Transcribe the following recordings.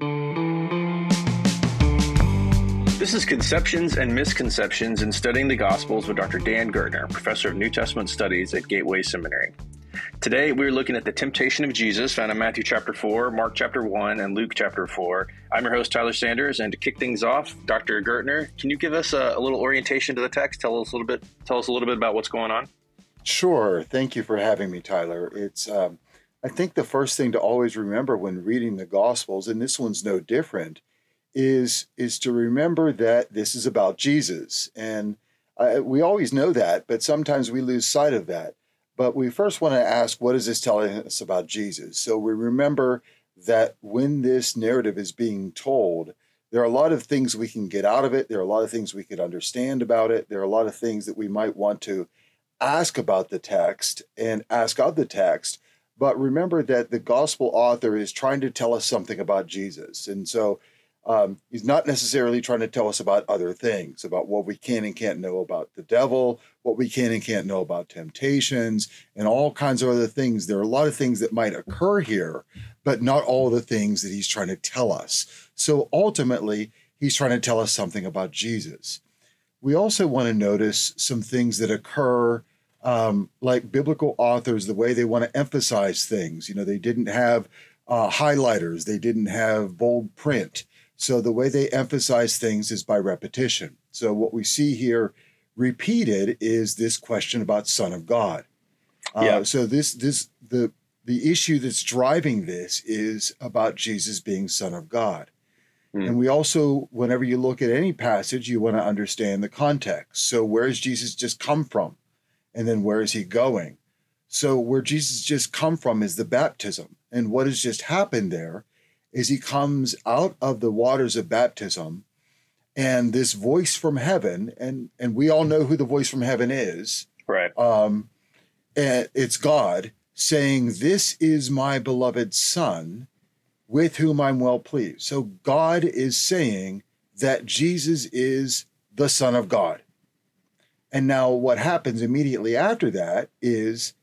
This is Conceptions and Misconceptions in Studying the Gospels with Dr. Dan Gurtner, Professor of New Testament Studies at Gateway Seminary. Today, we're looking at the temptation of Jesus found in Matthew chapter 4, Mark chapter 1, and Luke chapter 4. I'm your host, Tyler Sanders, and to kick things off, Dr. Gurtner, can you give us a, a little orientation to the text? Tell us a little bit. Tell us a little bit about what's going on. Sure. Thank you for having me, Tyler. It's um, I think the first thing to always remember when reading the Gospels, and this one's no different, is is to remember that this is about Jesus, and we always know that, but sometimes we lose sight of that. But we first want to ask, what is this telling us about Jesus? So we remember that when this narrative is being told, there are a lot of things we can get out of it. There are a lot of things we could understand about it. There are a lot of things that we might want to ask about the text and ask of the text. But remember that the gospel author is trying to tell us something about Jesus. And so um, he's not necessarily trying to tell us about other things, about what we can and can't know about the devil, what we can and can't know about temptations, and all kinds of other things. There are a lot of things that might occur here, but not all the things that he's trying to tell us. So ultimately, he's trying to tell us something about Jesus. We also want to notice some things that occur, um, like biblical authors, the way they want to emphasize things. You know, they didn't have uh, highlighters, they didn't have bold print. So the way they emphasize things is by repetition. So what we see here repeated is this question about Son of God. Uh, yeah. So this this the the issue that's driving this is about Jesus being Son of God. Mm. And we also, whenever you look at any passage, you want to understand the context. So where has Jesus just come from? And then where is he going? So where Jesus just come from is the baptism. And what has just happened there is he comes out of the waters of baptism and this voice from heaven and and we all know who the voice from heaven is right um and it's god saying this is my beloved son with whom i'm well pleased so god is saying that jesus is the son of god and now what happens immediately after that is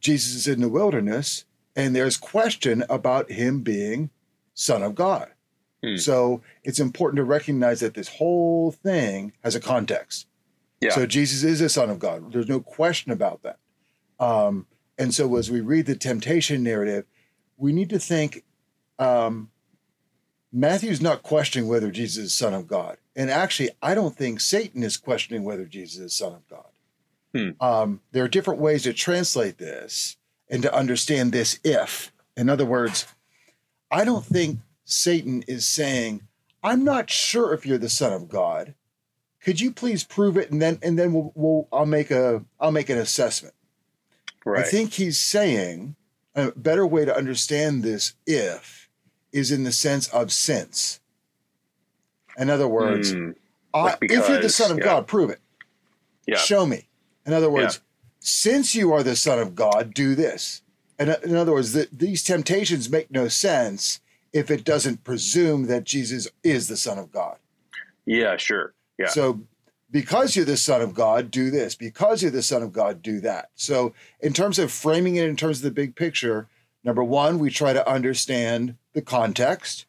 jesus is in the wilderness and there's question about him being Son of God. Hmm. So it's important to recognize that this whole thing has a context. Yeah. So Jesus is a Son of God. There's no question about that. Um, and so as we read the temptation narrative, we need to think um, Matthew's not questioning whether Jesus is Son of God. And actually, I don't think Satan is questioning whether Jesus is Son of God. Hmm. Um, there are different ways to translate this and to understand this if. In other words, I don't think Satan is saying, I'm not sure if you're the son of God. Could you please prove it and then and then we'll, we'll I'll make a I'll make an assessment. Right. I think he's saying a better way to understand this if is in the sense of sense. In other words, mm, I, because, if you're the son of yeah. God, prove it. Yeah. Show me. In other words, yeah. since you are the son of God, do this. And in other words, the, these temptations make no sense if it doesn't presume that Jesus is the Son of God. Yeah, sure. Yeah. So because you're the Son of God, do this. Because you're the Son of God, do that. So in terms of framing it in terms of the big picture, number one, we try to understand the context,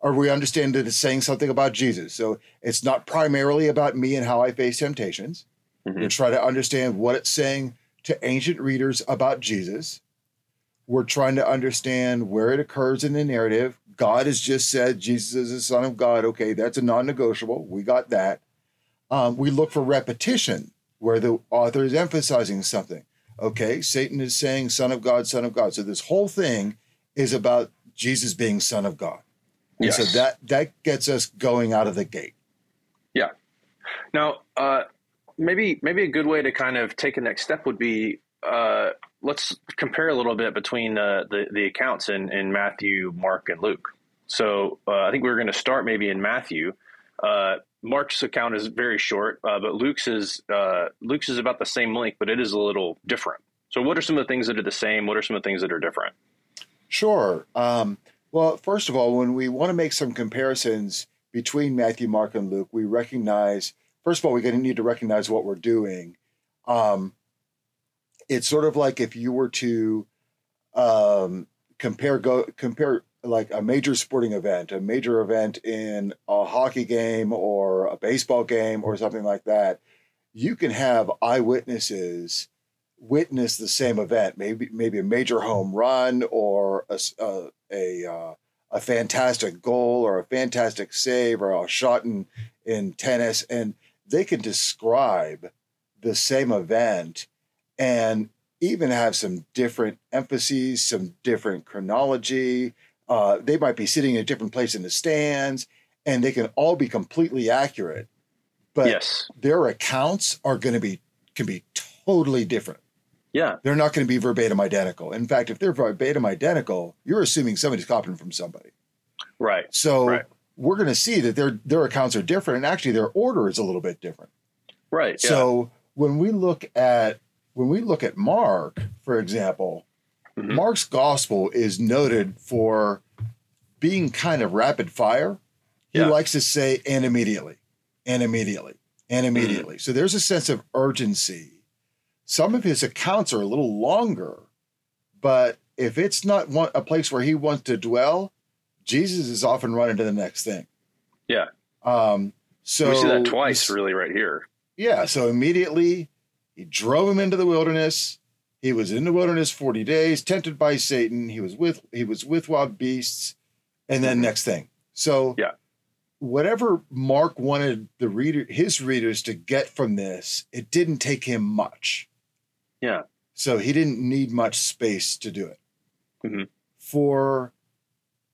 or we understand that it's saying something about Jesus. So it's not primarily about me and how I face temptations. Mm-hmm. We try to understand what it's saying to ancient readers about Jesus. We're trying to understand where it occurs in the narrative. God has just said Jesus is the Son of God. Okay, that's a non negotiable. We got that. Um, we look for repetition where the author is emphasizing something. Okay, Satan is saying Son of God, Son of God. So this whole thing is about Jesus being Son of God. And yes. so that that gets us going out of the gate. Yeah. Now, uh, maybe maybe a good way to kind of take a next step would be uh, let's compare a little bit between uh, the the accounts in, in Matthew, Mark, and Luke. So uh, I think we're going to start maybe in Matthew. Uh, Mark's account is very short, uh, but Luke's is uh, Luke's is about the same length, but it is a little different. So what are some of the things that are the same? What are some of the things that are different? Sure. Um, well, first of all, when we want to make some comparisons between Matthew, Mark, and Luke, we recognize first of all we're going to need to recognize what we're doing. Um, it's sort of like if you were to um, compare go compare like a major sporting event, a major event in a hockey game or a baseball game or something like that, you can have eyewitnesses witness the same event, maybe maybe a major home run or a a, a, uh, a fantastic goal or a fantastic save or a shot in in tennis, and they can describe the same event and even have some different emphases, some different chronology. Uh, they might be sitting in a different place in the stands, and they can all be completely accurate. But yes. their accounts are going to be can be totally different. Yeah. They're not going to be verbatim identical. In fact, if they're verbatim identical, you're assuming somebody's copying from somebody. Right. So right. we're going to see that their their accounts are different, and actually their order is a little bit different. Right. Yeah. So when we look at when we look at Mark, for example, mm-hmm. Mark's gospel is noted for being kind of rapid fire. He likes to say and immediately, and immediately, and immediately. Mm-hmm. So there's a sense of urgency. Some of his accounts are a little longer, but if it's not one, a place where he wants to dwell, Jesus is often running to the next thing. Yeah. Um, so we see that twice, really, right here. Yeah. So immediately he drove him into the wilderness. He was in the wilderness 40 days, tempted by Satan. He was with he was with wild beasts. And then mm-hmm. next thing. So yeah. Whatever Mark wanted the reader his readers to get from this, it didn't take him much. Yeah. So he didn't need much space to do it. Mm-hmm. For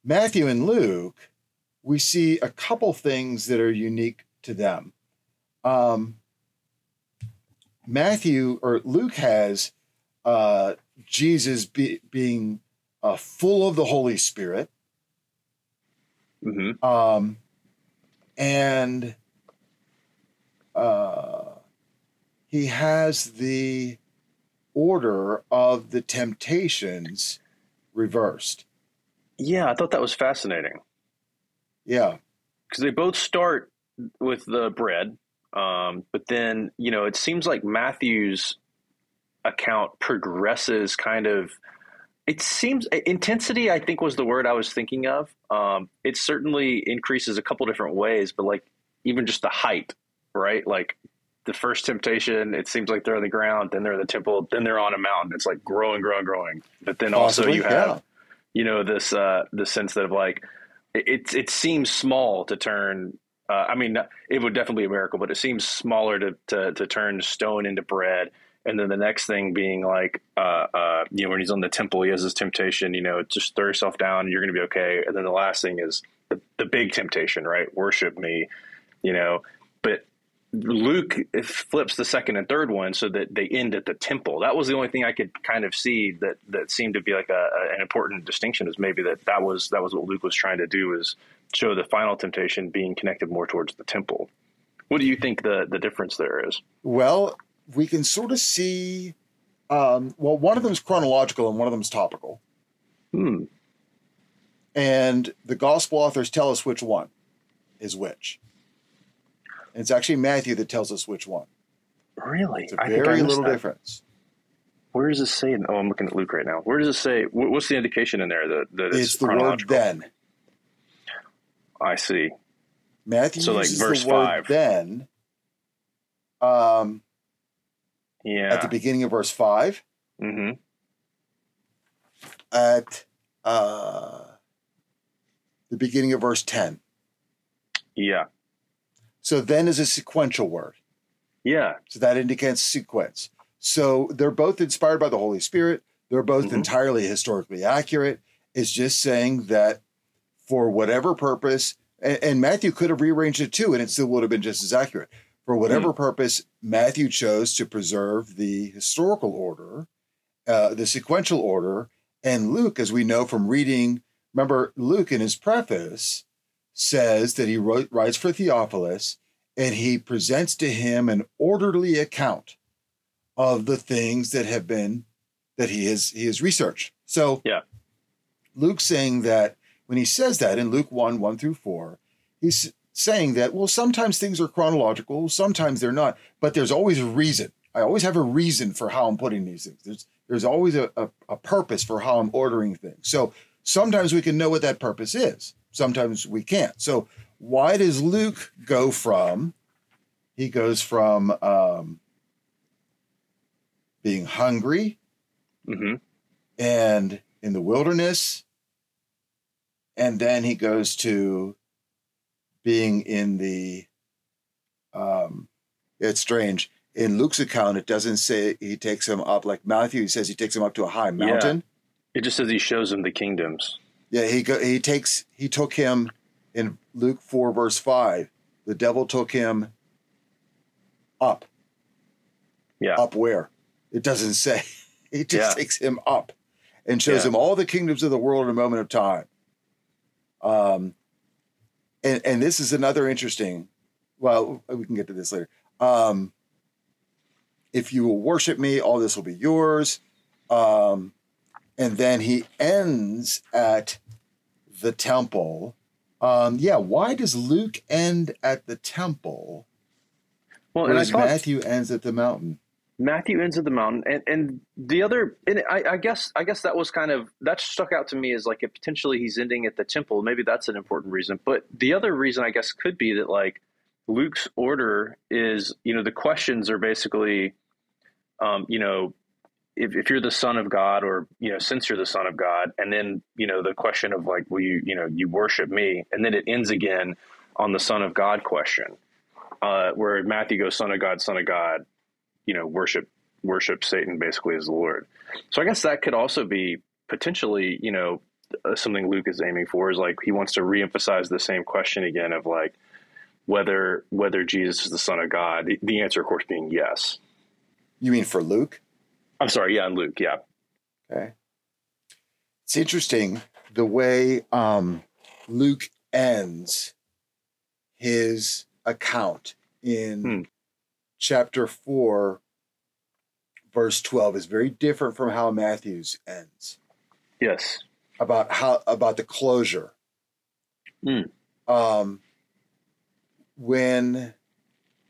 Matthew and Luke, we see a couple things that are unique to them. Um, Matthew or Luke has uh, Jesus be, being uh, full of the Holy Spirit. Mm-hmm. Um, and uh, he has the order of the temptations reversed. Yeah, I thought that was fascinating. Yeah. Because they both start with the bread, um, but then, you know, it seems like Matthew's account progresses kind of. It seems intensity, I think, was the word I was thinking of. Um, it certainly increases a couple different ways, but like even just the height, right? Like the first temptation, it seems like they're on the ground, then they're in the temple, then they're on a mountain. It's like growing, growing, growing. But then also you have, yeah. you know, this uh, the sense that of like it it seems small to turn uh, I mean, it would definitely be a miracle, but it seems smaller to, to, to turn stone into bread. And then the next thing being like, uh, uh, you know, when he's on the temple, he has this temptation, you know, just throw yourself down, you're going to be okay. And then the last thing is the, the big temptation, right? Worship me, you know. Luke flips the second and third one so that they end at the temple. That was the only thing I could kind of see that that seemed to be like a, a, an important distinction is maybe that that was that was what Luke was trying to do is show the final temptation being connected more towards the temple. What do you think the the difference there is? Well, we can sort of see. Um, well, one of them is chronological and one of them is topical. Hmm. And the gospel authors tell us which one is which. And it's actually Matthew that tells us which one. Really? It's a very little that. difference. Where does it say? Oh, I'm looking at Luke right now. Where does it say? What's the indication in there that, that it's, it's the word then? I see. Matthew so uses like verse the word five. then. Um, yeah. At the beginning of verse 5 Mm-hmm. At uh, the beginning of verse ten. Yeah. So then is a sequential word. Yeah. So that indicates sequence. So they're both inspired by the Holy Spirit. They're both mm-hmm. entirely historically accurate. It's just saying that for whatever purpose, and, and, Matthew could have rearranged it too, and it still would have been just as accurate. For whatever mm. purpose, Matthew chose to preserve the historical order, uh, the sequential order, and Luke, as we know from reading, remember Luke in his preface says that he wrote, writes for Theophilus, and he presents to him an orderly account of the things that have been that he has he has researched. So yeah, Luke's saying that when he says that in Luke 1 1 through 4, he's saying that, well, sometimes things are chronological, sometimes they're not, but there's always a reason. I always have a reason for how I'm putting these things. There's there's always a, a, a purpose for how I'm ordering things. So Sometimes we can know what that purpose is. Sometimes we can't. So why does Luke go from? He goes from um, being hungry hmm and in the wilderness, and then he goes to being in the. Um, it's strange. In Luke's account, it doesn't say he takes him up like Matthew. He says he takes him up to a high mountain. It just says he shows him the kingdoms. Yeah, he go, he takes he took him in Luke four verse five. The devil took him up. Yeah. Up where? It doesn't say. He just Yeah. takes him up and shows Yeah. him all the kingdoms of the world in a moment of time. Um, and and this is another interesting. Well, we can get to this later. Um, if you will worship me, all this will be yours. Um, and then he ends at the temple. Um, yeah, why does Luke end at the temple, Well, and I thought Matthew ends at the mountain? Matthew ends at the mountain, and and the other, and I, I guess I guess that was kind of that stuck out to me as like potentially he's ending at the temple. Maybe that's an important reason. But the other reason I guess could be that like Luke's order is, you know, the questions are basically, um, you know, if, if you're the son of God, or you know, since you're the son of God, and then you know the question of like, will you, you know, you worship me, and then it ends again on the son of God question, uh, where Matthew goes, son of God, son of God you know worship worship Satan basically as the Lord. So I guess that could also be potentially you know uh, something Luke is aiming for is like he wants to reemphasize the same question again of like whether whether Jesus is the Son of God. The, the answer, of course, being yes. You mean for Luke? I'm sorry, yeah, and Luke, yeah, Okay. It's interesting the way um, Luke ends his account in Hmm. chapter 4, verse 12 is very different from how Matthew's ends yes, about how about the closure. Hmm. Um, when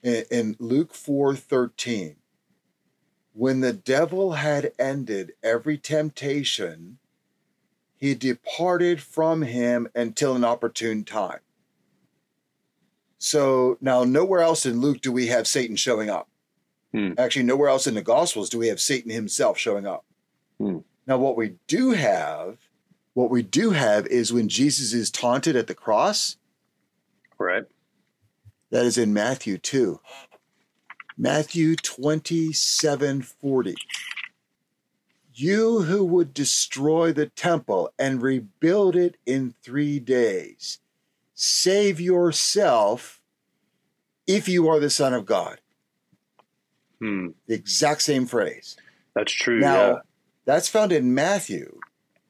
in, in Luke 4:13 when the devil had ended every temptation he departed from him until an opportune time. So now nowhere else in Luke do we have Satan showing up. Hmm. Actually nowhere else in the gospels do we have Satan himself showing up. Hmm. Now what we do have what we do have is when Jesus is taunted at the cross, right, that is in Matthew 2. Matthew 27 40. You who would destroy the temple and rebuild it in three days, save yourself if you are the Son of God. hmm. The exact same phrase. that's true. Now, that's found in Matthew,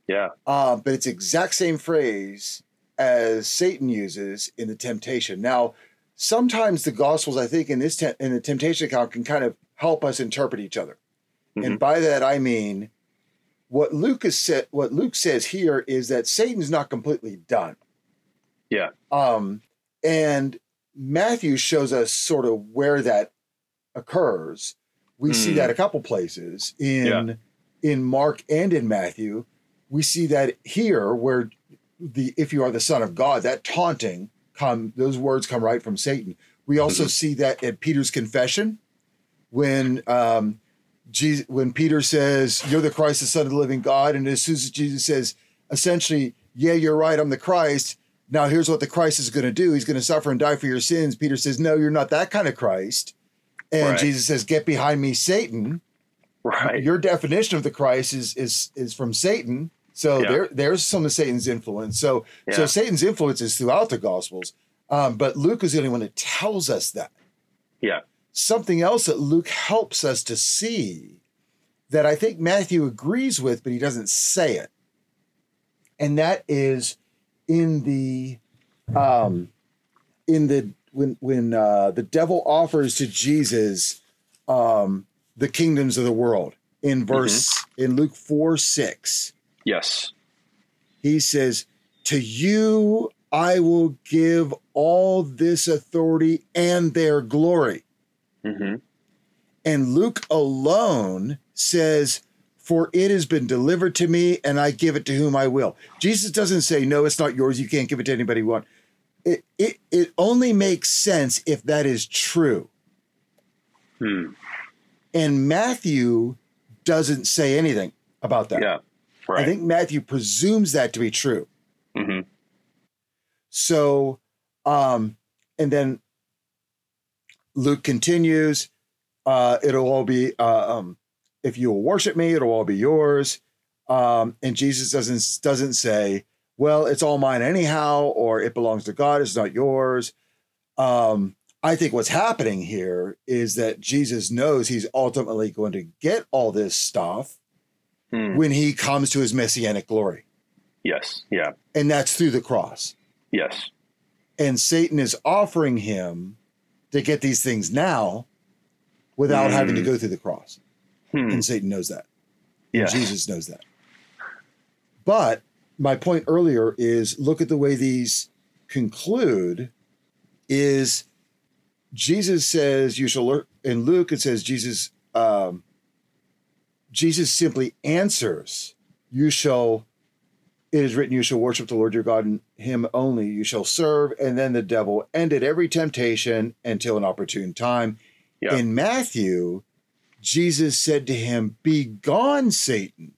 yeah, uh, but it's exact same phrase as Satan uses in the temptation. Now, sometimes the Gospels, I think, in this te- in the temptation account, can kind of help us interpret each other, Mhm. and by that I mean what Luke is said. What Luke says here is that Satan's not completely done. Yeah. Um, and Matthew shows us sort of where that occurs. We see Hmm. that a couple places in Yeah. in Mark and in Matthew. We see that here where the if you are the son of God, that taunting come those words come right from Satan. We also Mhm. see that at Peter's confession when um Jesus, when Peter says, You're the Christ, the Son of the living God, and as soon as Jesus says, essentially, Yeah, you're right, I'm the Christ. Now here's what the Christ is going to do. He's going to suffer and die for your sins. Peter says, No, you're not that kind of Christ. And Right. Jesus says, Get behind me, Satan right, your definition of the Christ is is is from Satan. So Yeah. there there's some of Satan's influence. So so Satan's influence is throughout the Gospels, um, but Luke is the only one that tells us that. yeah, Something else that Luke helps us to see that I think Matthew agrees with, but he doesn't say it, and that is in the um, in the when when uh, the devil offers to Jesus um, the kingdoms of the world in verse in Luke 4 6. Yes, He says, To you I will give all this authority and their glory. hmm And Luke alone says, for it has been delivered to me and I give it to whom I will. Jesus doesn't say, no, it's not yours. You can't give it to anybody you want. It, it, it only makes sense if that is true. Hmm. And Matthew doesn't say anything about that. Yeah. Right. I think Matthew presumes that to be true. hmm So, um, and then Luke continues, uh, it'll all be, uh, um, if you will worship me, it'll all be yours. Um, and Jesus doesn't doesn't say, well, it's all mine anyhow, or it belongs to God, it's not yours. Um, I think what's happening here is that Jesus knows he's ultimately going to get all this stuff Hmm. when he comes to his messianic glory. Yes. Yeah. And that's through the cross. Yes. And Satan is offering him to get these things now without having to Mm. go through the cross. Hmm. And Satan knows that. And Jesus knows that. But my point earlier is look at the way these conclude is Jesus says you shall learn in Luke it says Jesus um, Jesus simply answers you shall it is written you shall worship the Lord your God and him only you shall serve and then the devil ended every temptation until an opportune time Yeah. in Matthew Jesus said to him be gone Satan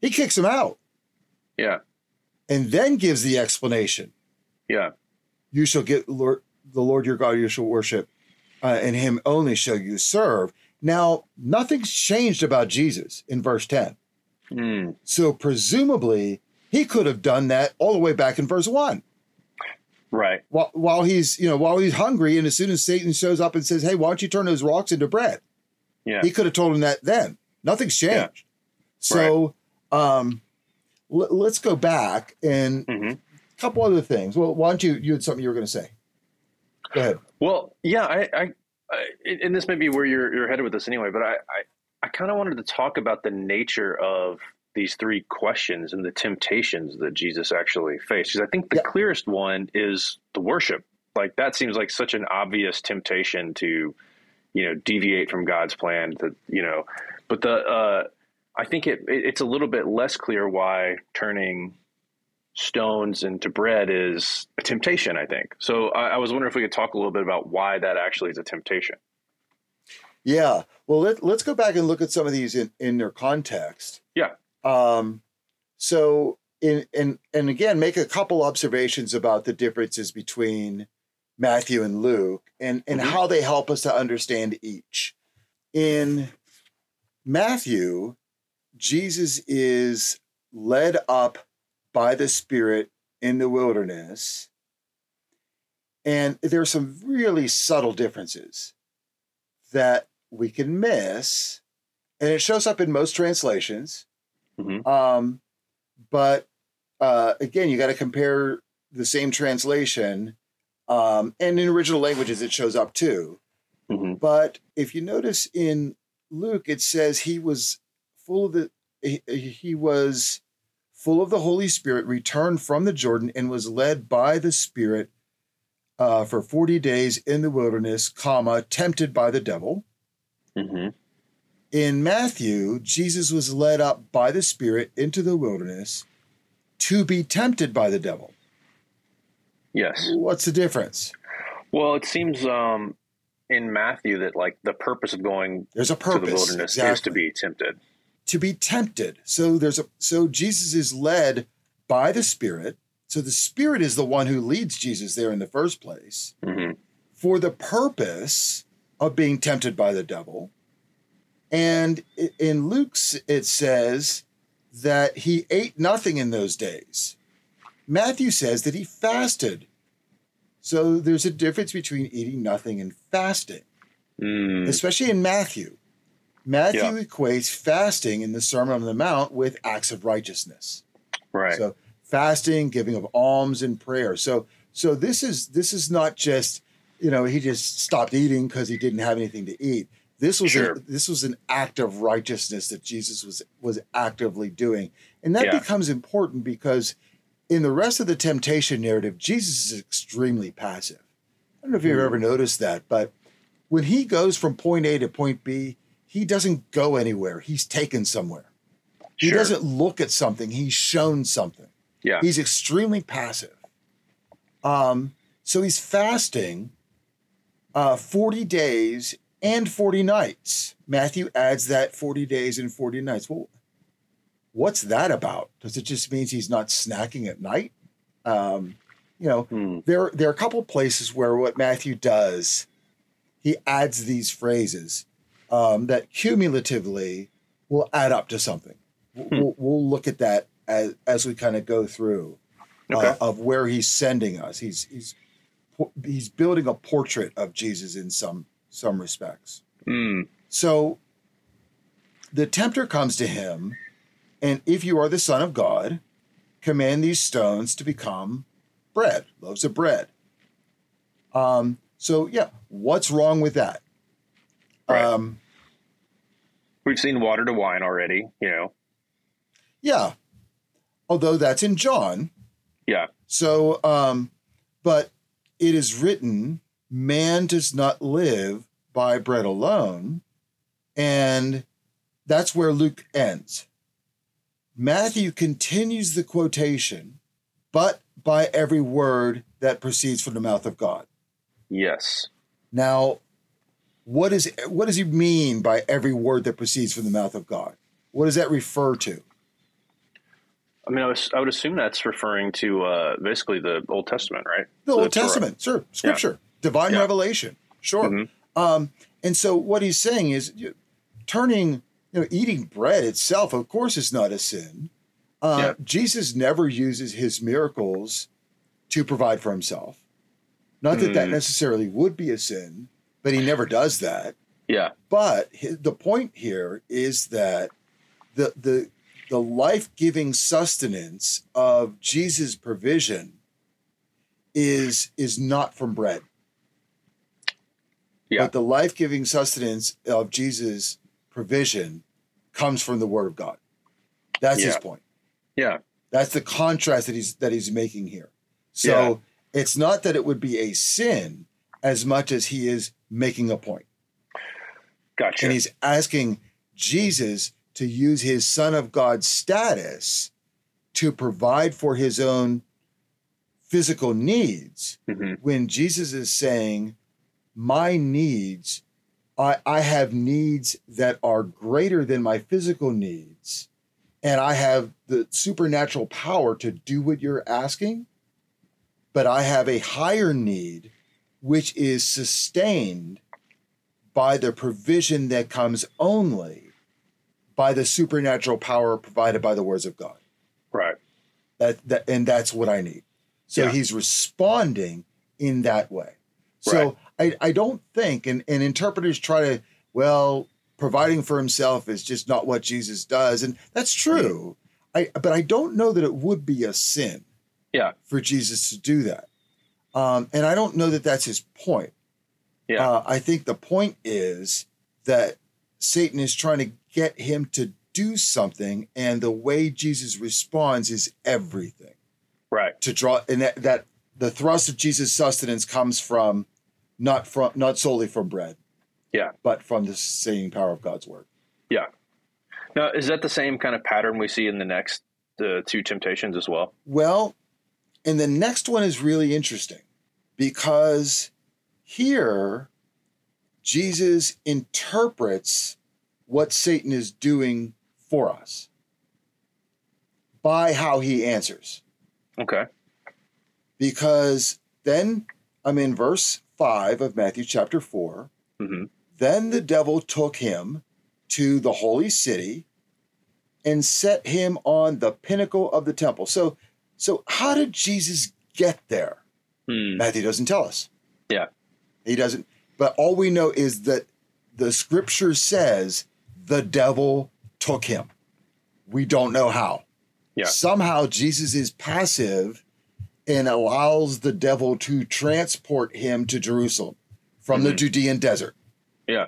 he kicks him out Yeah. and then gives the explanation Yeah. you shall get Lord, the Lord your God you shall worship, uh, and him only shall you serve. Now, nothing's changed about Jesus in verse 10. Hmm. So, presumably, he could have done that all the way back in verse 1. Right. While, while he's, you know, while he's hungry, and as soon as Satan shows up and says, Hey, why don't you turn those rocks into bread? Yeah. He could have told him that then. Nothing's Yeah. changed. So, um, l- let's go back and hmm a couple other things. Well, why don't you, you had something you were going to say? Go ahead. Well, yeah, I, I, and this may be where you're, you're headed with this anyway, but I, I, I kind of wanted to talk about the nature of these three questions and the temptations that Jesus actually faced. Because I think the clearest one is the worship. Like that seems like such an obvious temptation to, you know, deviate from God's plan. To you know, but the uh, I think it, it it's a little bit less clear why turning stones into bread is a temptation, I think. So I, I was wondering if we could talk a little bit about why that actually is a temptation. Yeah. Well, let, let's go back and look at some of these in, in their context. Yeah. Um, so, in, and, and again, make a couple observations about the differences between Matthew and Luke and, and Mhm. how they help us to understand each. In Matthew, Jesus is led up by the Spirit in the wilderness. And there are some really subtle differences that we can miss. And it shows up in most translations. Mhm. Um, but uh, again, you got to compare the same translation. Um, and in original languages, it shows up too. hmm But if you notice in Luke, it says he was full of the he, he was full of the Holy Spirit, returned from the Jordan, and was led by the Spirit uh, for forty days in the wilderness, comma tempted by the devil. hmm In Matthew, Jesus was led up by the Spirit into the wilderness to be tempted by the devil. Yes. What's the difference? Well, it seems um, in Matthew that like the purpose of going There's a to the wilderness is to be tempted. To be tempted. So there's a so Jesus is led by the Spirit. So the Spirit is the one who leads Jesus there in the first place hmm for the purpose of being tempted by the devil. And in Luke's it says that he ate nothing in those days. Matthew says that he fasted. So there's a difference between eating nothing and fasting Mm. especially in Matthew. Matthew Yeah. equates fasting in the Sermon on the Mount with acts of righteousness. Right. So fasting, giving of alms, and prayer. So so this is this is not just you know he just stopped eating because he didn't have anything to eat. This was Sure. a, this was an act of righteousness that Jesus was was actively doing, and that Yeah. becomes important because in the rest of the temptation narrative, Jesus is extremely passive. I don't know if you've Hmm. ever noticed that, but when he goes from point A to point B, he doesn't go anywhere. He's taken somewhere. He Sure. doesn't look at something. He's shown something. Yeah. He's extremely passive. Um, so he's fasting uh, 40 days and 40 nights. Matthew adds that 40 days and 40 nights. Well, what's that about? Does it just mean he's not snacking at night? Um, you know, Hmm. there there are a couple places where what Matthew does, he adds these phrases um, that cumulatively will add up to something. Hmm. We'll, we'll look at that as as we kind of go through uh, of where he's sending us. He's he's he's building a portrait of Jesus in some some respects. Hmm. So the tempter comes to him, and if you are the Son of God, command these stones to become bread, loaves of bread. Um, so yeah, what's wrong with that? Right. Um, We've seen water to wine already. You know. yeah. Although that's in John. Yeah. So um, but it is written, man does not live by bread alone. And that's where Luke ends. Matthew continues the quotation, but by every word that proceeds from the mouth of God. Yes. Now, what is what does he mean by every word that proceeds from the mouth of God? What does that refer to? I mean, I, was, I would assume that's referring to uh, basically the Old Testament, right? The Old Torah. Testament, sure, Scripture, divine Yeah. revelation, sure. Mhm. Um, and so what he's saying is, you, turning, you know, eating bread itself, of course, is not a sin. Uh, Yeah. Jesus never uses his miracles to provide for himself. Not that that Mm. necessarily would be a sin, but he never does that. Yeah. But the point here is that the the the life-giving sustenance of Jesus' provision is is not from bread. Yeah. But the life-giving sustenance of Jesus' provision comes from the Word of God. That's his point. Yeah. That's the contrast that he's that he's making here. So it's not that it would be a sin as much as he is making a point. Gotcha. And he's asking Jesus to use his Son of God status to provide for his own physical needs Mhm. when Jesus is saying, My needs, I, I have needs that are greater than my physical needs, and I have the supernatural power to do what you're asking, but I have a higher need, which is sustained by the provision that comes only by the supernatural power provided by the words of God. Right. That, that and that's what I need. So Yeah. he's responding in that way. So I, I don't think and, and interpreters try to, well, providing for himself is just not what Jesus does. And that's true. I but I don't know that it would be a sin Yeah. for Jesus to do that. Um, and I don't know that that's his point. Yeah. Uh, I think the point is that Satan is trying to get him to do something, and the way Jesus responds is everything. Right. To draw, and that, that the thrust of Jesus' sustenance comes from not from not solely from bread, Yeah. but from the saving power of God's word. Yeah. Now, is that the same kind of pattern we see in the next the two temptations as well? Well, and the next one is really interesting because here Jesus interprets what Satan is doing for us by how he answers. Okay. Because then I'm in verse 5 of Matthew chapter 4. hmm Then the devil took him to the holy city and set him on the pinnacle of the temple. So so how did Jesus get there? Hmm. Matthew doesn't tell us. Yeah. He doesn't but all we know is that the scripture says the devil took him. We don't know how. Yeah. Somehow Jesus is passive and allows the devil to transport him to Jerusalem from the Mhm. Judean desert Yeah.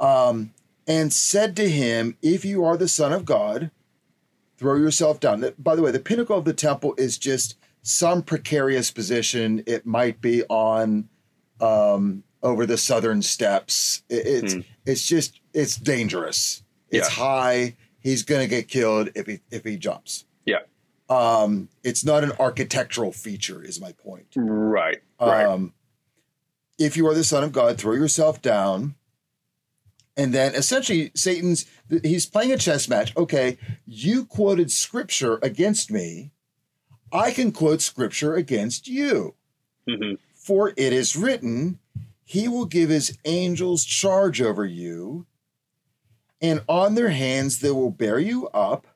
um, and said to him, If you are the Son of God, throw yourself down. By the way, the pinnacle of the temple is just some precarious position. It might be on um, over the southern steps. It- it's Hmm. it's just it's dangerous. It's Yeah. high. He's going to get killed if he if he jumps. Yeah. Um, it's not an architectural feature, is my point. Right. Right. Um, if you are the son of God, throw yourself down. And then essentially, Satan's he's playing a chess match. Okay, you quoted scripture against me. I can quote scripture against you. hmm For it is written, He will give His angels charge over you, and on their hands they will bear you up,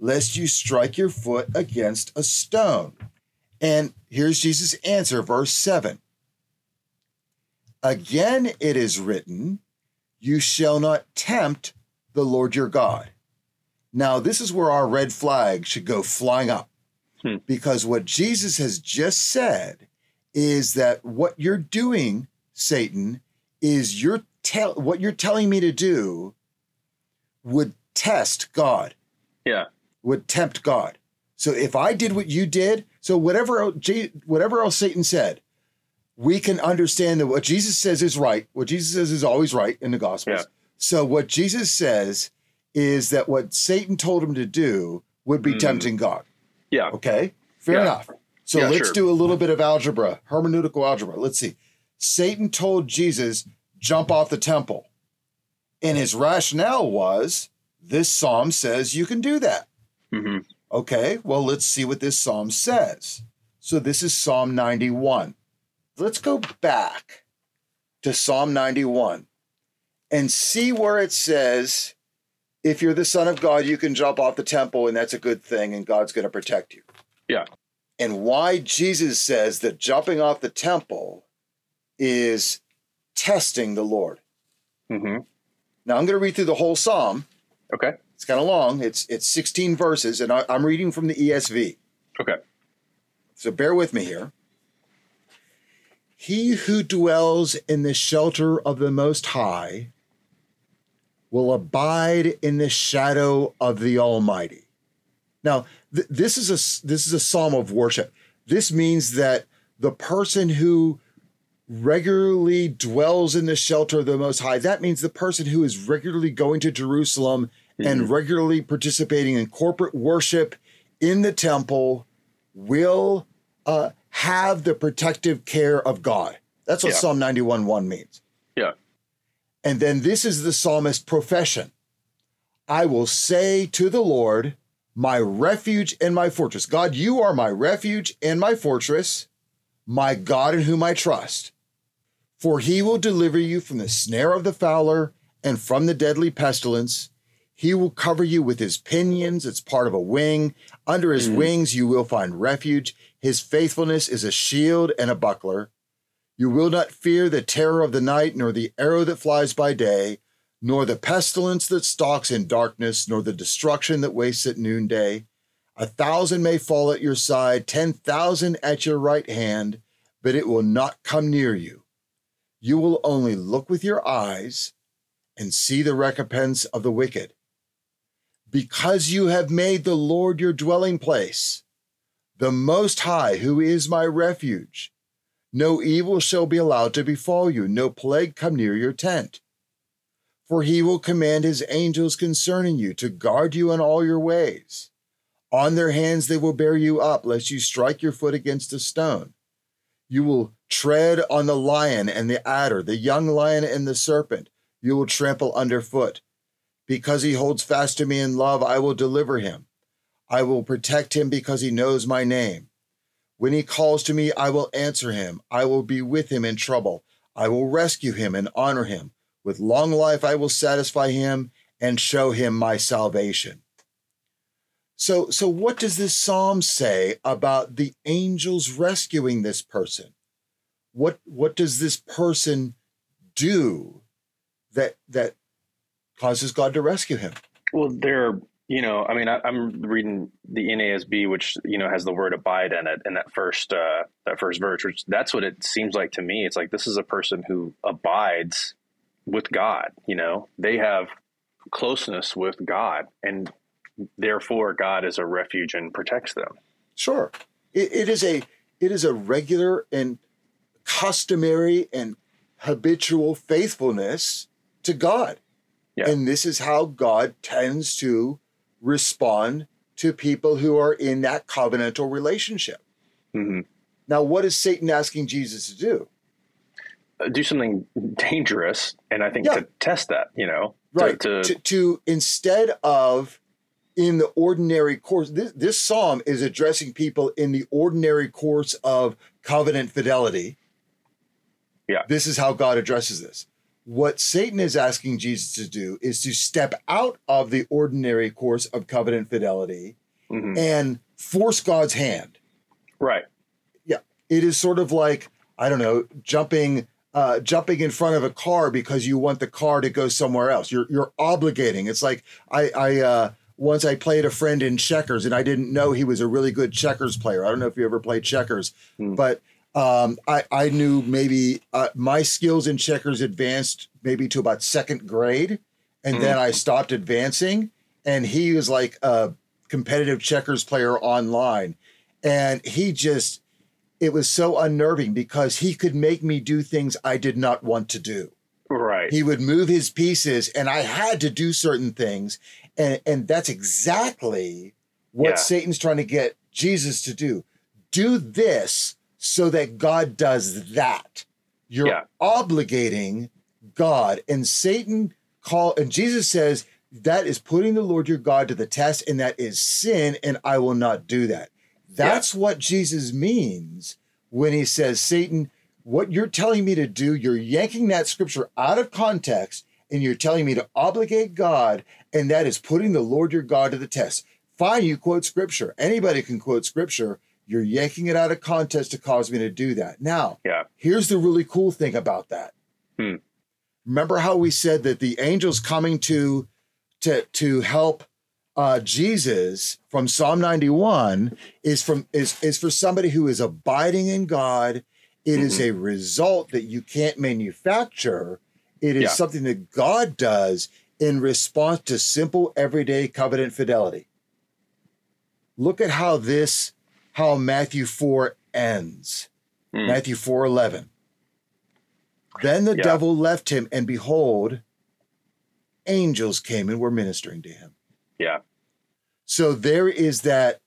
lest you strike your foot against a stone. And here's Jesus' answer, verse 7. Again it is written, You shall not tempt the Lord your God. Now, this is where our red flag should go flying up. Hmm. Because what Jesus has just said is that what you're doing, Satan, is you're tell what you're telling me to do would test God Yeah. would tempt God. So if I did what you did, so whatever J- whatever else Satan said, we can understand that what Jesus says is right. What Jesus says is always right in the Gospels. Yeah. So what Jesus says is that what Satan told him to do would be Mhm. tempting God. Yeah. Okay, fair Yeah. enough. So Yeah, let's sure. do a little bit of algebra, hermeneutical algebra. Let's see. Satan told Jesus, jump off the temple. And his rationale was this psalm says you can do that. hmm Okay, well, let's see what this psalm says. So this is Psalm 91. Let's go back to Psalm 91 and see where it says, if you're the Son of God, you can jump off the temple, and that's a good thing, and God's going to protect you. Yeah. And why Jesus says that jumping off the temple is testing the Lord. Mm-hmm. Now, I'm going to read through the whole psalm. Okay. It's kind of long. It's it's 16 verses, and I, I'm reading from the ESV. Okay. So bear with me here. He who dwells in the shelter of the Most High will abide in the shadow of the Almighty. Now, th- this is a this is a psalm of worship. This means that the person who regularly dwells in the shelter of the Most High, that means the person who is regularly going to Jerusalem and regularly participating in corporate worship in the temple will uh, have the protective care of God. That's what Yeah. Psalm 91 1 means. Yeah. And then this is the psalmist's profession I will say to the Lord, my refuge and my fortress. God, you are my refuge and my fortress, my God in whom I trust. For he will deliver you from the snare of the fowler and from the deadly pestilence. He will cover you with his pinions, it's part of a wing. Under his Mhm. wings you will find refuge. His faithfulness is a shield and a buckler. You will not fear the terror of the night, nor the arrow that flies by day, nor the pestilence that stalks in darkness, nor the destruction that wastes at noonday. A thousand may fall at your side, ten thousand at your right hand, but it will not come near you. You will only look with your eyes and see the recompense of the wicked. Because you have made the Lord your dwelling place, the Most High, who is my refuge. No evil shall be allowed to befall you, no plague come near your tent. For he will command his angels concerning you to guard you in all your ways. On their hands they will bear you up, lest you strike your foot against a stone. You will tread on the lion and the adder, the young lion and the serpent. You will trample underfoot. Because he holds fast to me in love, I will deliver him. I will protect him because he knows my name. When he calls to me, I will answer him. I will be with him in trouble. I will rescue him and honor him. With long life, I will satisfy him and show him my salvation. So, so what does this psalm say about the angels rescuing this person? What, what does this person do that, that causes God to rescue him? Well, there are, you know, I mean, I, I'm reading the NASB, which you know has the word "abide" in it, in that first uh, that first verse. Which that's what it seems like to me. It's like this is a person who abides with God. You know, they have closeness with God, and therefore God is a refuge and protects them. Sure. It, it is a it is a regular and customary and habitual faithfulness to God. Yeah. And this is how God tends to respond to people who are in that covenantal relationship. hmm Now, what is Satan asking Jesus to do? do something dangerous, and I think Yeah. to test that, you know, Right. To, To, to instead of in the ordinary course, this, this psalm is addressing people in the ordinary course of covenant fidelity. Yeah. This is how God addresses this. What Satan is asking Jesus to do is to step out of the ordinary course of covenant fidelity Mhm. and force God's hand. right, Yeah. It is sort of like, I don't know, jumping uh, jumping in front of a car because you want the car to go somewhere else. You're you're obligating. It's like I I uh, once I played a friend in checkers and I didn't know he was a really good checkers player. I don't know if you ever played checkers, Hmm. but um, I I knew maybe uh, my skills in checkers advanced maybe to about second grade, and Hmm. then I stopped advancing. And he was like a competitive checkers player online, and he just it was so unnerving because he could make me do things I did not want to do. right, He would move his pieces and I had to do certain things. And, and that's exactly what Yeah. Satan's trying to get Jesus to do. Do this so that God does that. You're Yeah. obligating God. And Satan call and Jesus says that is putting the Lord your God to the test, and that is sin, and I will not do that. That's what Jesus means when he says, Satan, what you're telling me to do, you're yanking that scripture out of context and you're telling me to obligate God, and that is putting the Lord your God to the test. Fine, you quote scripture. Anybody can quote scripture. You're yanking it out of context to cause me to do that. Now, yeah, here's the really cool thing about that. Hmm. Remember how we said that the angels coming to to to help uh, Jesus from Psalm 91 is from is is for somebody who is abiding in God. It is a result that you can't manufacture. It is Yeah. something that God does in response to simple everyday covenant fidelity. Look at how this how Matthew 4 ends. Hmm. Matthew 4 11. Then the Yeah. devil left him, and behold, angels came and were ministering to him. yeah, So there is that,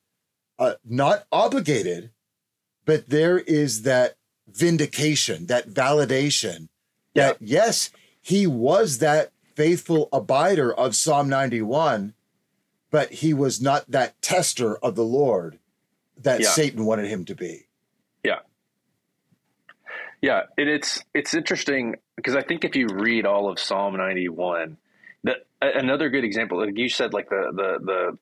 uh, not obligated, but there is that vindication, that validation that yes, he was that faithful abider of Psalm 91, but he was not that tester of the Lord that Yeah. Satan wanted him to be. yeah. Yeah, and it's it's interesting because I think if you read all of Psalm ninety one, that another good example, like you said, like the the the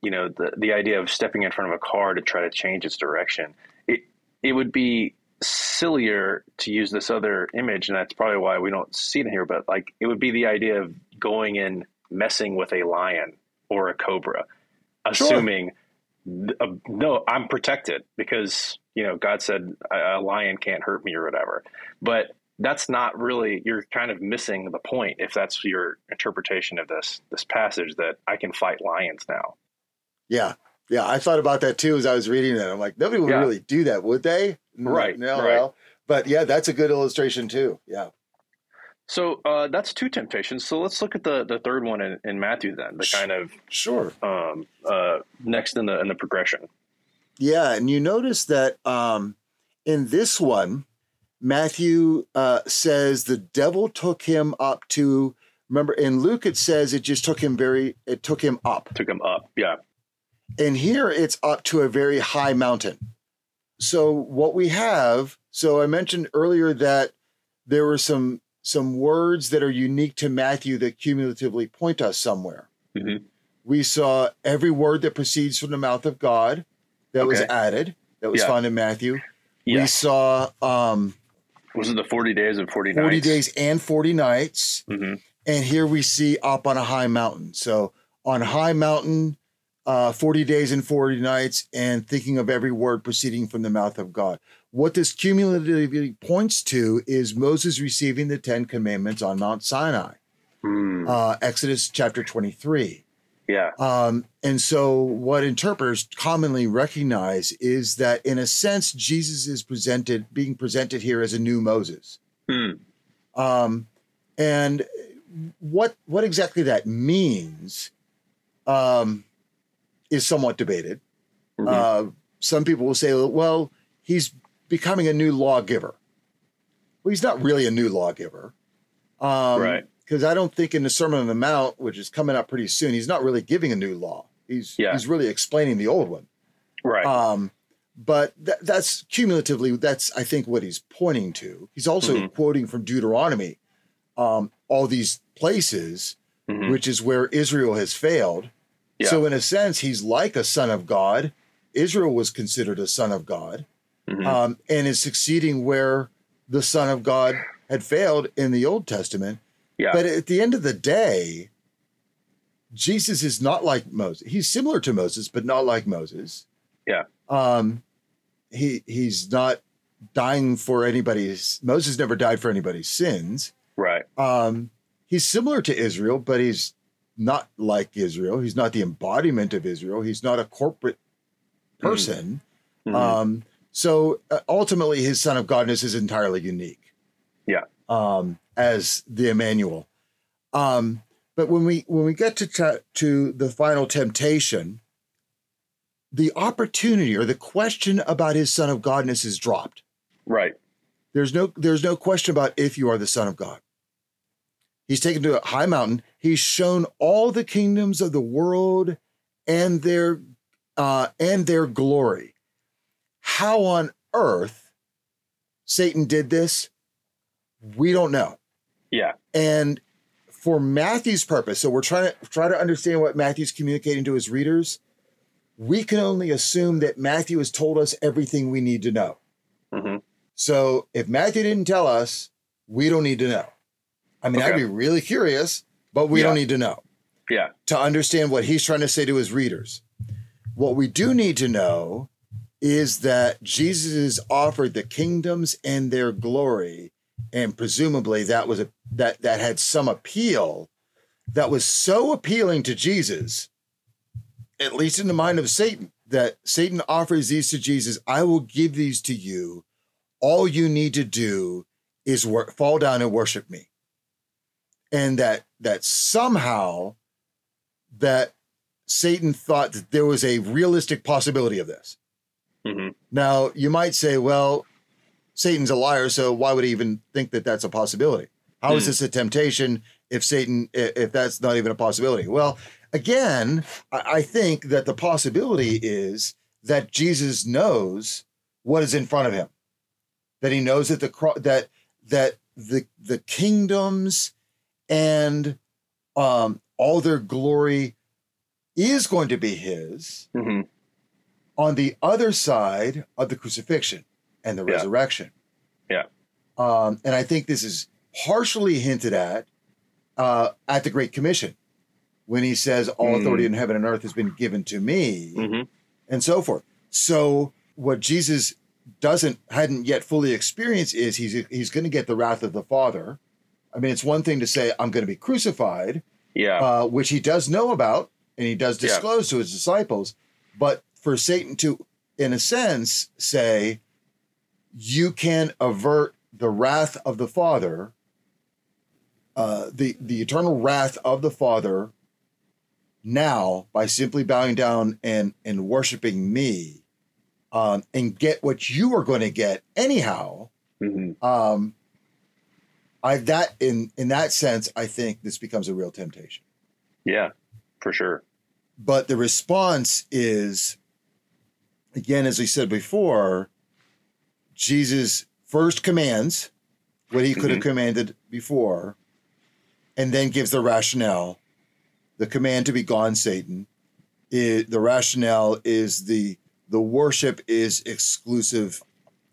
you know the the idea of stepping in front of a car to try to change its direction. It it would be sillier to use this other image, and that's probably why we don't see it here. But like it would be the idea of going and messing with a lion or a cobra, assuming uh, no, I'm protected because you know God said a, a lion can't hurt me or whatever. But that's not really you're kind of missing the point if that's your interpretation of this this passage that I can fight lions now. Yeah. Yeah. I thought about that too as I was reading it. I'm like, nobody would Yeah. really do that, would they? Right, No. right. Well, but yeah, that's a good illustration too. Yeah. So uh, that's two temptations. So let's look at the the third one in, in Matthew then, the kind of Sure. um, uh, next in the in the progression. Yeah. And you notice that um, in this one, Matthew uh, says the devil took him up to, remember in Luke, it says it just took him very, it took him up. Took him up, yeah, And here it's up to a very high mountain. So what we have, so I mentioned earlier that there were some some words that are unique to Matthew that cumulatively point us somewhere. Mhm. We saw every word that proceeds from the mouth of God that was added, that was Yeah. found in Matthew. We saw um, Was it the forty days and forty nights? 40 days and 40 nights. hmm And here we see up on a high mountain. So on high mountain, uh, 40 days and 40 nights, and thinking of every word proceeding from the mouth of God. What this cumulatively points to is Moses receiving the Ten Commandments on Mount Sinai, Mm, uh, Exodus chapter 23. yeah, Um, and so, what interpreters commonly recognize is that, in a sense, Jesus is presented, being presented here as a new Moses. Mm, Um, and what what exactly that means um, is somewhat debated. Mhm. Uh, some people will say, well, he's becoming a new lawgiver. Well, he's not really a new lawgiver. Um, Right. Because I don't think in the Sermon on the Mount, which is coming up pretty soon, he's not really giving a new law. He's Yeah. he's really explaining the old one. right. Um, but tha- that's cumulatively, that's I think what he's pointing to. He's also Mhm. quoting from Deuteronomy, um, all these places, Mhm. which is where Israel has failed. Yeah. So in a sense, he's like a son of God. Israel was considered a son of God, Mhm. um, and is succeeding where the son of God had failed in the Old Testament. Yeah. But at the end of the day, Jesus is not like Moses. He's similar to Moses, but not like Moses. Yeah. Um, he he's not dying for anybody's. Moses never died for anybody's sins. right. Um, he's similar to Israel, but he's not like Israel. He's not the embodiment of Israel. He's not a corporate person. Mhm. Um, so uh, ultimately, his son of godness is entirely unique. Yeah. Um, as the Emmanuel. Um, but when we when we get to t- to the final temptation, the opportunity or the question about his son of godness is dropped. right. There's no there's no question about if you are the son of God. He's taken to a high mountain. He's shown all the kingdoms of the world and their uh, and their glory. How on earth Satan did this, we don't know. Yeah. And for Matthew's purpose, so we're trying to try to understand what Matthew's communicating to his readers. We can only assume that Matthew has told us everything we need to know. hmm So if Matthew didn't tell us, we don't need to know. I mean, I'd be really curious, but we Yeah. don't need to know Yeah. to understand what he's trying to say to his readers. What we do need to know is that Jesus is offered the kingdoms and their glory, and presumably that was a that that had some appeal that was so appealing to Jesus, at least in the mind of Satan, that Satan offers these to Jesus. I will give these to you. All you need to do is work, fall down and worship me. And that that somehow that Satan thought that there was a realistic possibility of this. hmm Now, you might say, well, Satan's a liar, so why would he even think that that's a possibility? How is Hmm. this a temptation if Satan, if that's not even a possibility? Well, again, I I think that the possibility is that Jesus knows what is in front of him, that he knows that the that that the the kingdoms and um, all their glory is going to be his hmm on the other side of the crucifixion and the Yeah. resurrection. Yeah. Um, and I think this is partially hinted at uh, at the Great Commission when he says, All Mm. authority in heaven and earth has been given to me, hmm and so forth. So, what Jesus doesn't hadn't yet fully experienced is he's he's going to get the wrath of the Father. I mean, it's one thing to say I'm going to be crucified, Yeah. uh, which he does know about and he does Yeah. disclose to his disciples. But for Satan to, in a sense, say, you can avert the wrath of the Father, uh, the, the eternal wrath of the Father now by simply bowing down and, and worshiping me um, and get what you are going to get anyhow hmm um, I that in in that sense, I think this becomes a real temptation. Yeah. For sure. But the response is, again, as we said before, Jesus first commands what he could have mm-hmm. commanded before, and then gives the rationale. The command to be gone, Satan. Is, the rationale is the the worship is exclusive,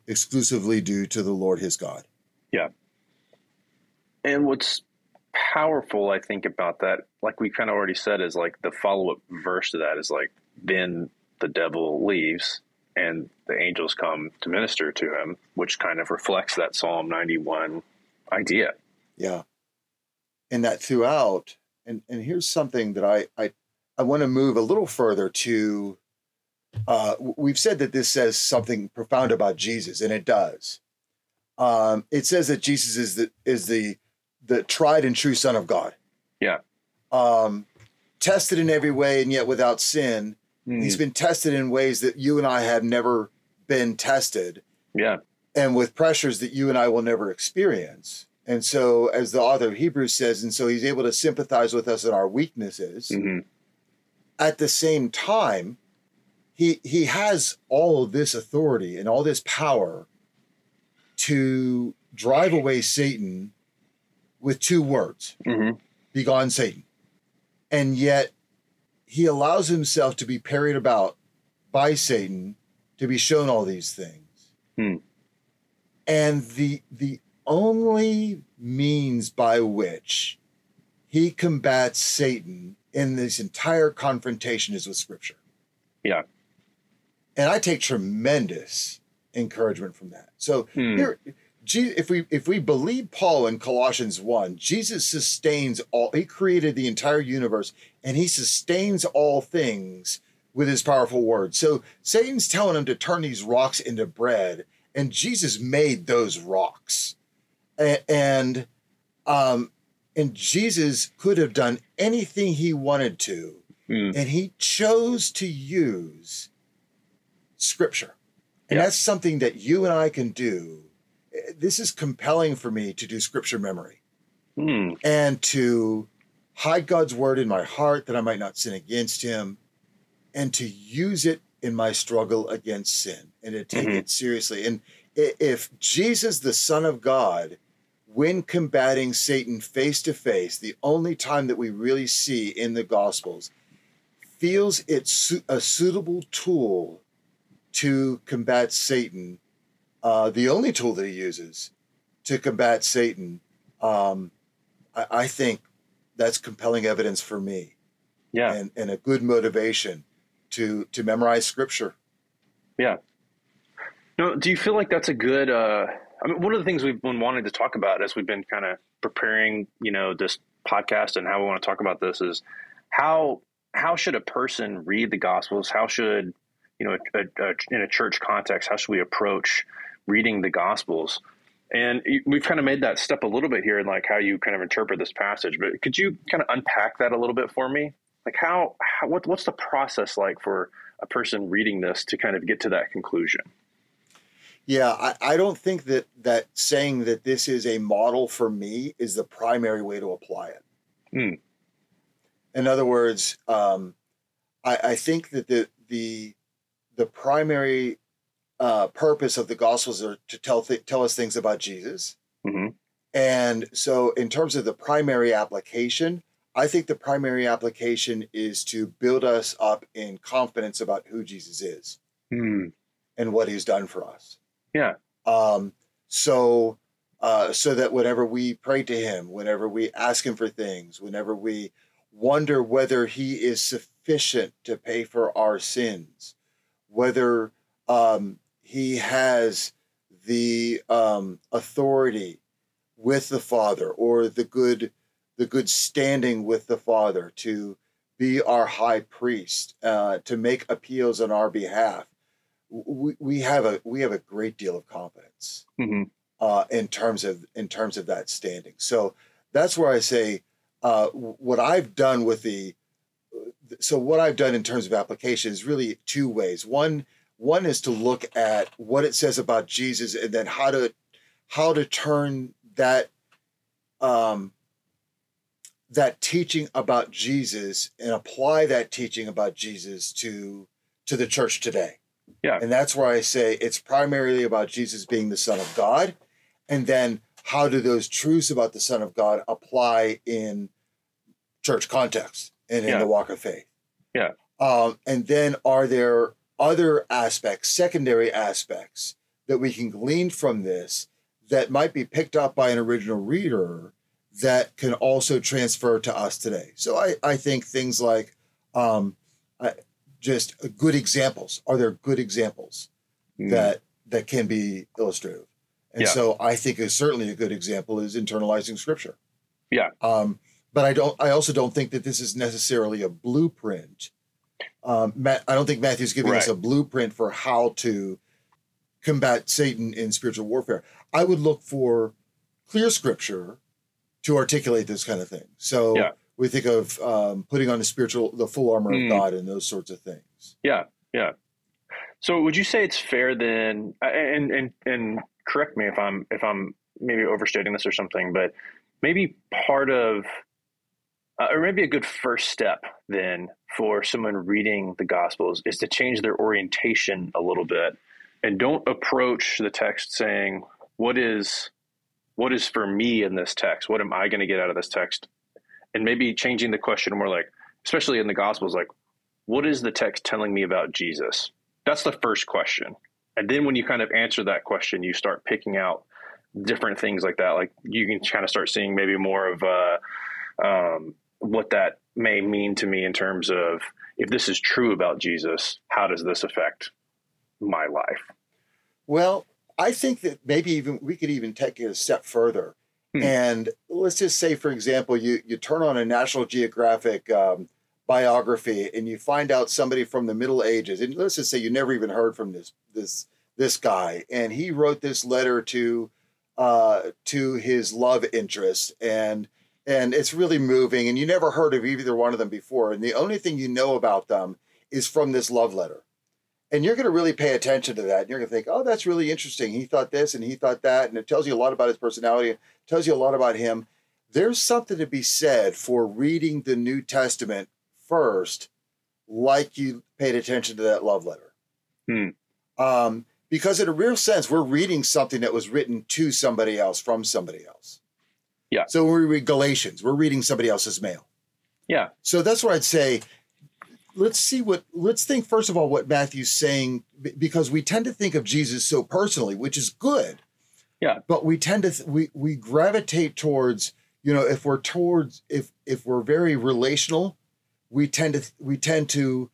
exclusively due to the Lord his God. And what's powerful, I think, about that, like we kind of already said, is like the follow up verse to that is like, then the devil leaves and the angels come to minister to him, which kind of reflects that Psalm 91 idea. Yeah. And that throughout, and, and here's something that I, I, I want to move a little further to. Uh, we've said that this says something profound about Jesus, and it does. Um, it says that Jesus is the is the the tried and true Son of God. Yeah. Um, tested in every way and yet without sin. Mm. He's been tested in ways that you and I have never been tested yeah. and with pressures that you and I will never experience. And so, as the author of Hebrews says, and so he's able to sympathize with us in our weaknesses. Mhm. At the same time, he he has all of this authority and all this power to drive away Satan with two words: Mhm. "Begone, Satan." And yet, he allows himself to be parried about by Satan to be shown all these things. Hmm. And the the only means by which he combats Satan in this entire confrontation is with scripture. Yeah. And I take tremendous encouragement from that. So Hmm. here if we if we believe Paul in Colossians 1, Jesus sustains all he created the entire universe and he sustains all things with his powerful word. So Satan's telling him to turn these rocks into bread and Jesus made those rocks. A- And um and Jesus could have done anything he wanted to Mm. and he chose to use scripture. And that's something that you and I can do. This is compelling for me to do scripture memory Mm. and to hide God's word in my heart that I might not sin against him and to use it in my struggle against sin and to take Mhm. it seriously. And if Jesus, the Son of God, when combating Satan face to face, the only time that we really see in the Gospels, feels it's a suitable tool to combat Satan, uh, the only tool that he uses to combat Satan, um, I, I think that's compelling evidence for me Yeah. and, and a good motivation to to memorize scripture. No, do you feel like that's a good? Uh, I mean, one of the things we've been wanting to talk about as we've been kind of preparing, you know, this podcast and how we want to talk about this is how how should a person read the Gospels? How should you know, a, a, in a church context, how should we approach reading the Gospels? And we've kind of made that step a little bit here in like how you kind of interpret this passage. But could you kind of unpack that a little bit for me? Like how, how what, what's the process like for a person reading this to kind of get to that conclusion? Yeah, I, I don't think that that saying that this is a model for me is the primary way to apply it. Hmm. In other words, um, I, I think that the the the primary uh, purpose of the Gospels are to tell th- tell us things about Jesus, hmm and so in terms of the primary application, I think the primary application is to build us up in confidence about who Jesus is Hmm. and what He's done for us. Yeah. Um, so, uh, so that whenever we pray to Him, whenever we ask Him for things, whenever we wonder whether He is sufficient to pay for our sins, whether um, He has the um, authority with the Father or the good, the good standing with the Father to be our high priest, uh, to make appeals on our behalf we, we have a we have a great deal of confidence hmm uh, in terms of in terms of that standing. So that's where I say uh, what I've done with the so what I've done in terms of application is really two ways. One one is to look at what it says about Jesus and then how to how to turn that um, that teaching about Jesus and apply that teaching about Jesus to to the church today. Yeah. And that's where I say it's primarily about Jesus being the Son of God. And then how do those truths about the Son of God apply in church context and in Yeah. the walk of faith? Yeah. Um, and then are there other aspects, secondary aspects that we can glean from this that might be picked up by an original reader that can also transfer to us today? So I, I think things like um, I, just good examples. Are there good examples that that can be illustrative? And Yeah. so I think is certainly a good example is internalizing scripture. Yeah. Um, but I don't. I also don't think that this is necessarily a blueprint. Um, Matt, I don't think Matthew's giving us a blueprint for how to combat Satan in spiritual warfare. I would look for clear scripture to articulate this kind of thing. So Yeah. we think of um, putting on the spiritual, the full armor Mm. of God, and those sorts of things. Yeah, yeah. So would you say it's fair then? And and and correct me if I'm if I'm maybe overstating this or something, but maybe part of uh, or maybe a good first step then for someone reading the Gospels is to change their orientation a little bit and don't approach the text saying what is what is for me in this text? What am i going to get out of this text? And maybe changing the question more like especially in the gospels like what is the text telling me about jesus? That's the first question. And then when you kind of answer that question you start picking out different things like that. Like you can kind of start seeing maybe more of um, what that may mean to me in terms of if this is true about jesus how does this affect my life Well, I think that maybe even we could even take it a step further. Hmm. And let's just say, for example, you you turn on a National Geographic um, biography and you find out somebody from the Middle Ages, and let's just say you never even heard from this this this guy, and he wrote this letter to uh, to his love interest, and and it's really moving, and you never heard of either one of them before, and the only thing you know about them is from this love letter and you're going to really pay attention to that. And you're going to think, oh, that's really interesting. He thought this and he thought that. And it tells you a lot about his personality, it tells you a lot about him. There's something to be said for reading the New Testament first, like you paid attention to that love letter. Hmm. Um, because, in a real sense, we're reading something that was written to somebody else from somebody else. Yeah. So when we read Galatians, we're reading somebody else's mail. Yeah. So that's what I'd say let's see what let's think first of all what Matthew's saying because we tend to think of Jesus so personally, which is good. Yeah. But we tend to th- we we gravitate towards you know if we're towards if if we're very relational, we tend to we tend to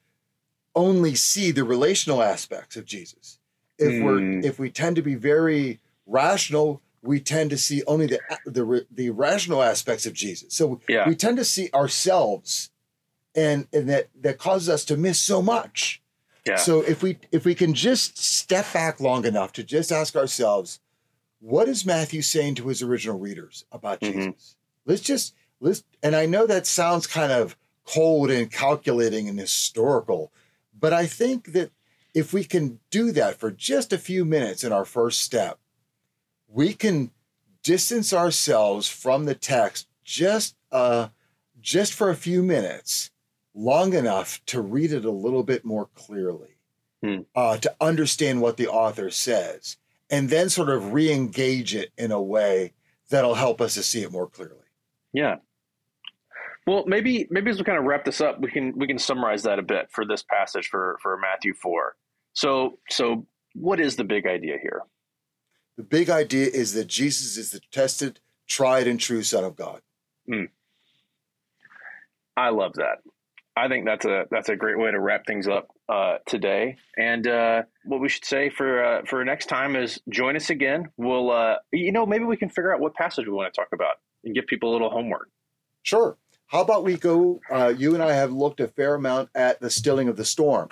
only see the relational aspects of Jesus. If we're Hmm. if we tend to be very rational, we tend to see only the the the rational aspects of Jesus. So Yeah. we tend to see ourselves and and that that causes us to miss so much. Yeah. So if we if we can just step back long enough to just ask ourselves, what is Matthew saying to his original readers about Mhm. Jesus? Let's just let's and I know that sounds kind of cold and calculating and historical, but I think that if we can do that for just a few minutes in our first step, we can distance ourselves from the text just uh just for a few minutes long enough to read it a little bit more clearly Hmm. uh, to understand what the author says and then sort of re-engage it in a way that'll help us to see it more clearly Yeah. Well, maybe maybe as we kind of wrap this up, we can we can summarize that a bit for this passage for for Matthew four. So so what is the big idea here? The big idea is that jesus is the tested tried and true son of god I love that. I think that's a that's a great way to wrap things up uh, today. And uh, what we should say for uh, for next time is join us again. We'll uh, you know maybe we can figure out what passage we want to talk about and give people a little homework. sure how about we go uh, you and i have looked a fair amount at the stilling of the storm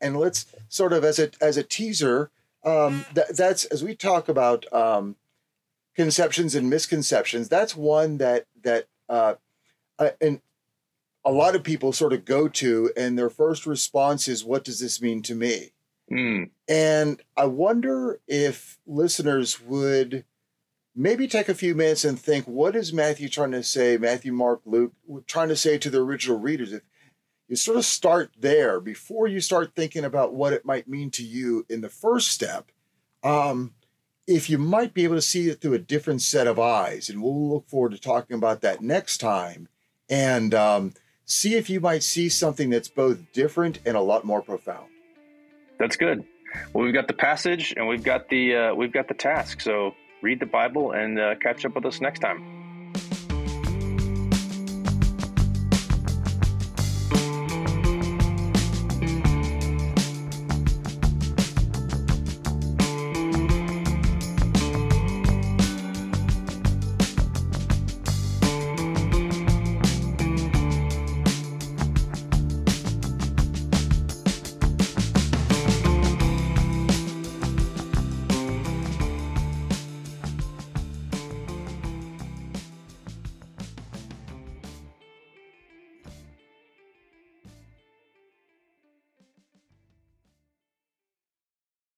and let's sort of as a as a teaser um, that, that's as we talk about um, conceptions and misconceptions that's one that that uh, uh, and a lot of people sort of go to and their first response is what does this mean to me? Mm, and i wonder if listeners would maybe take a few minutes and think what is matthew trying to say matthew mark luke trying to say to the original readers? If you sort of start there before you start thinking about what it might mean to you in the first step um, if you might be able to see it through a different set of eyes and we'll look forward to talking about that next time and um, see if you might see something that's both different and a lot more profound that's good. Well, we've got the passage and we've got the uh, we've got the task. So read the Bible and uh, catch up with us next time.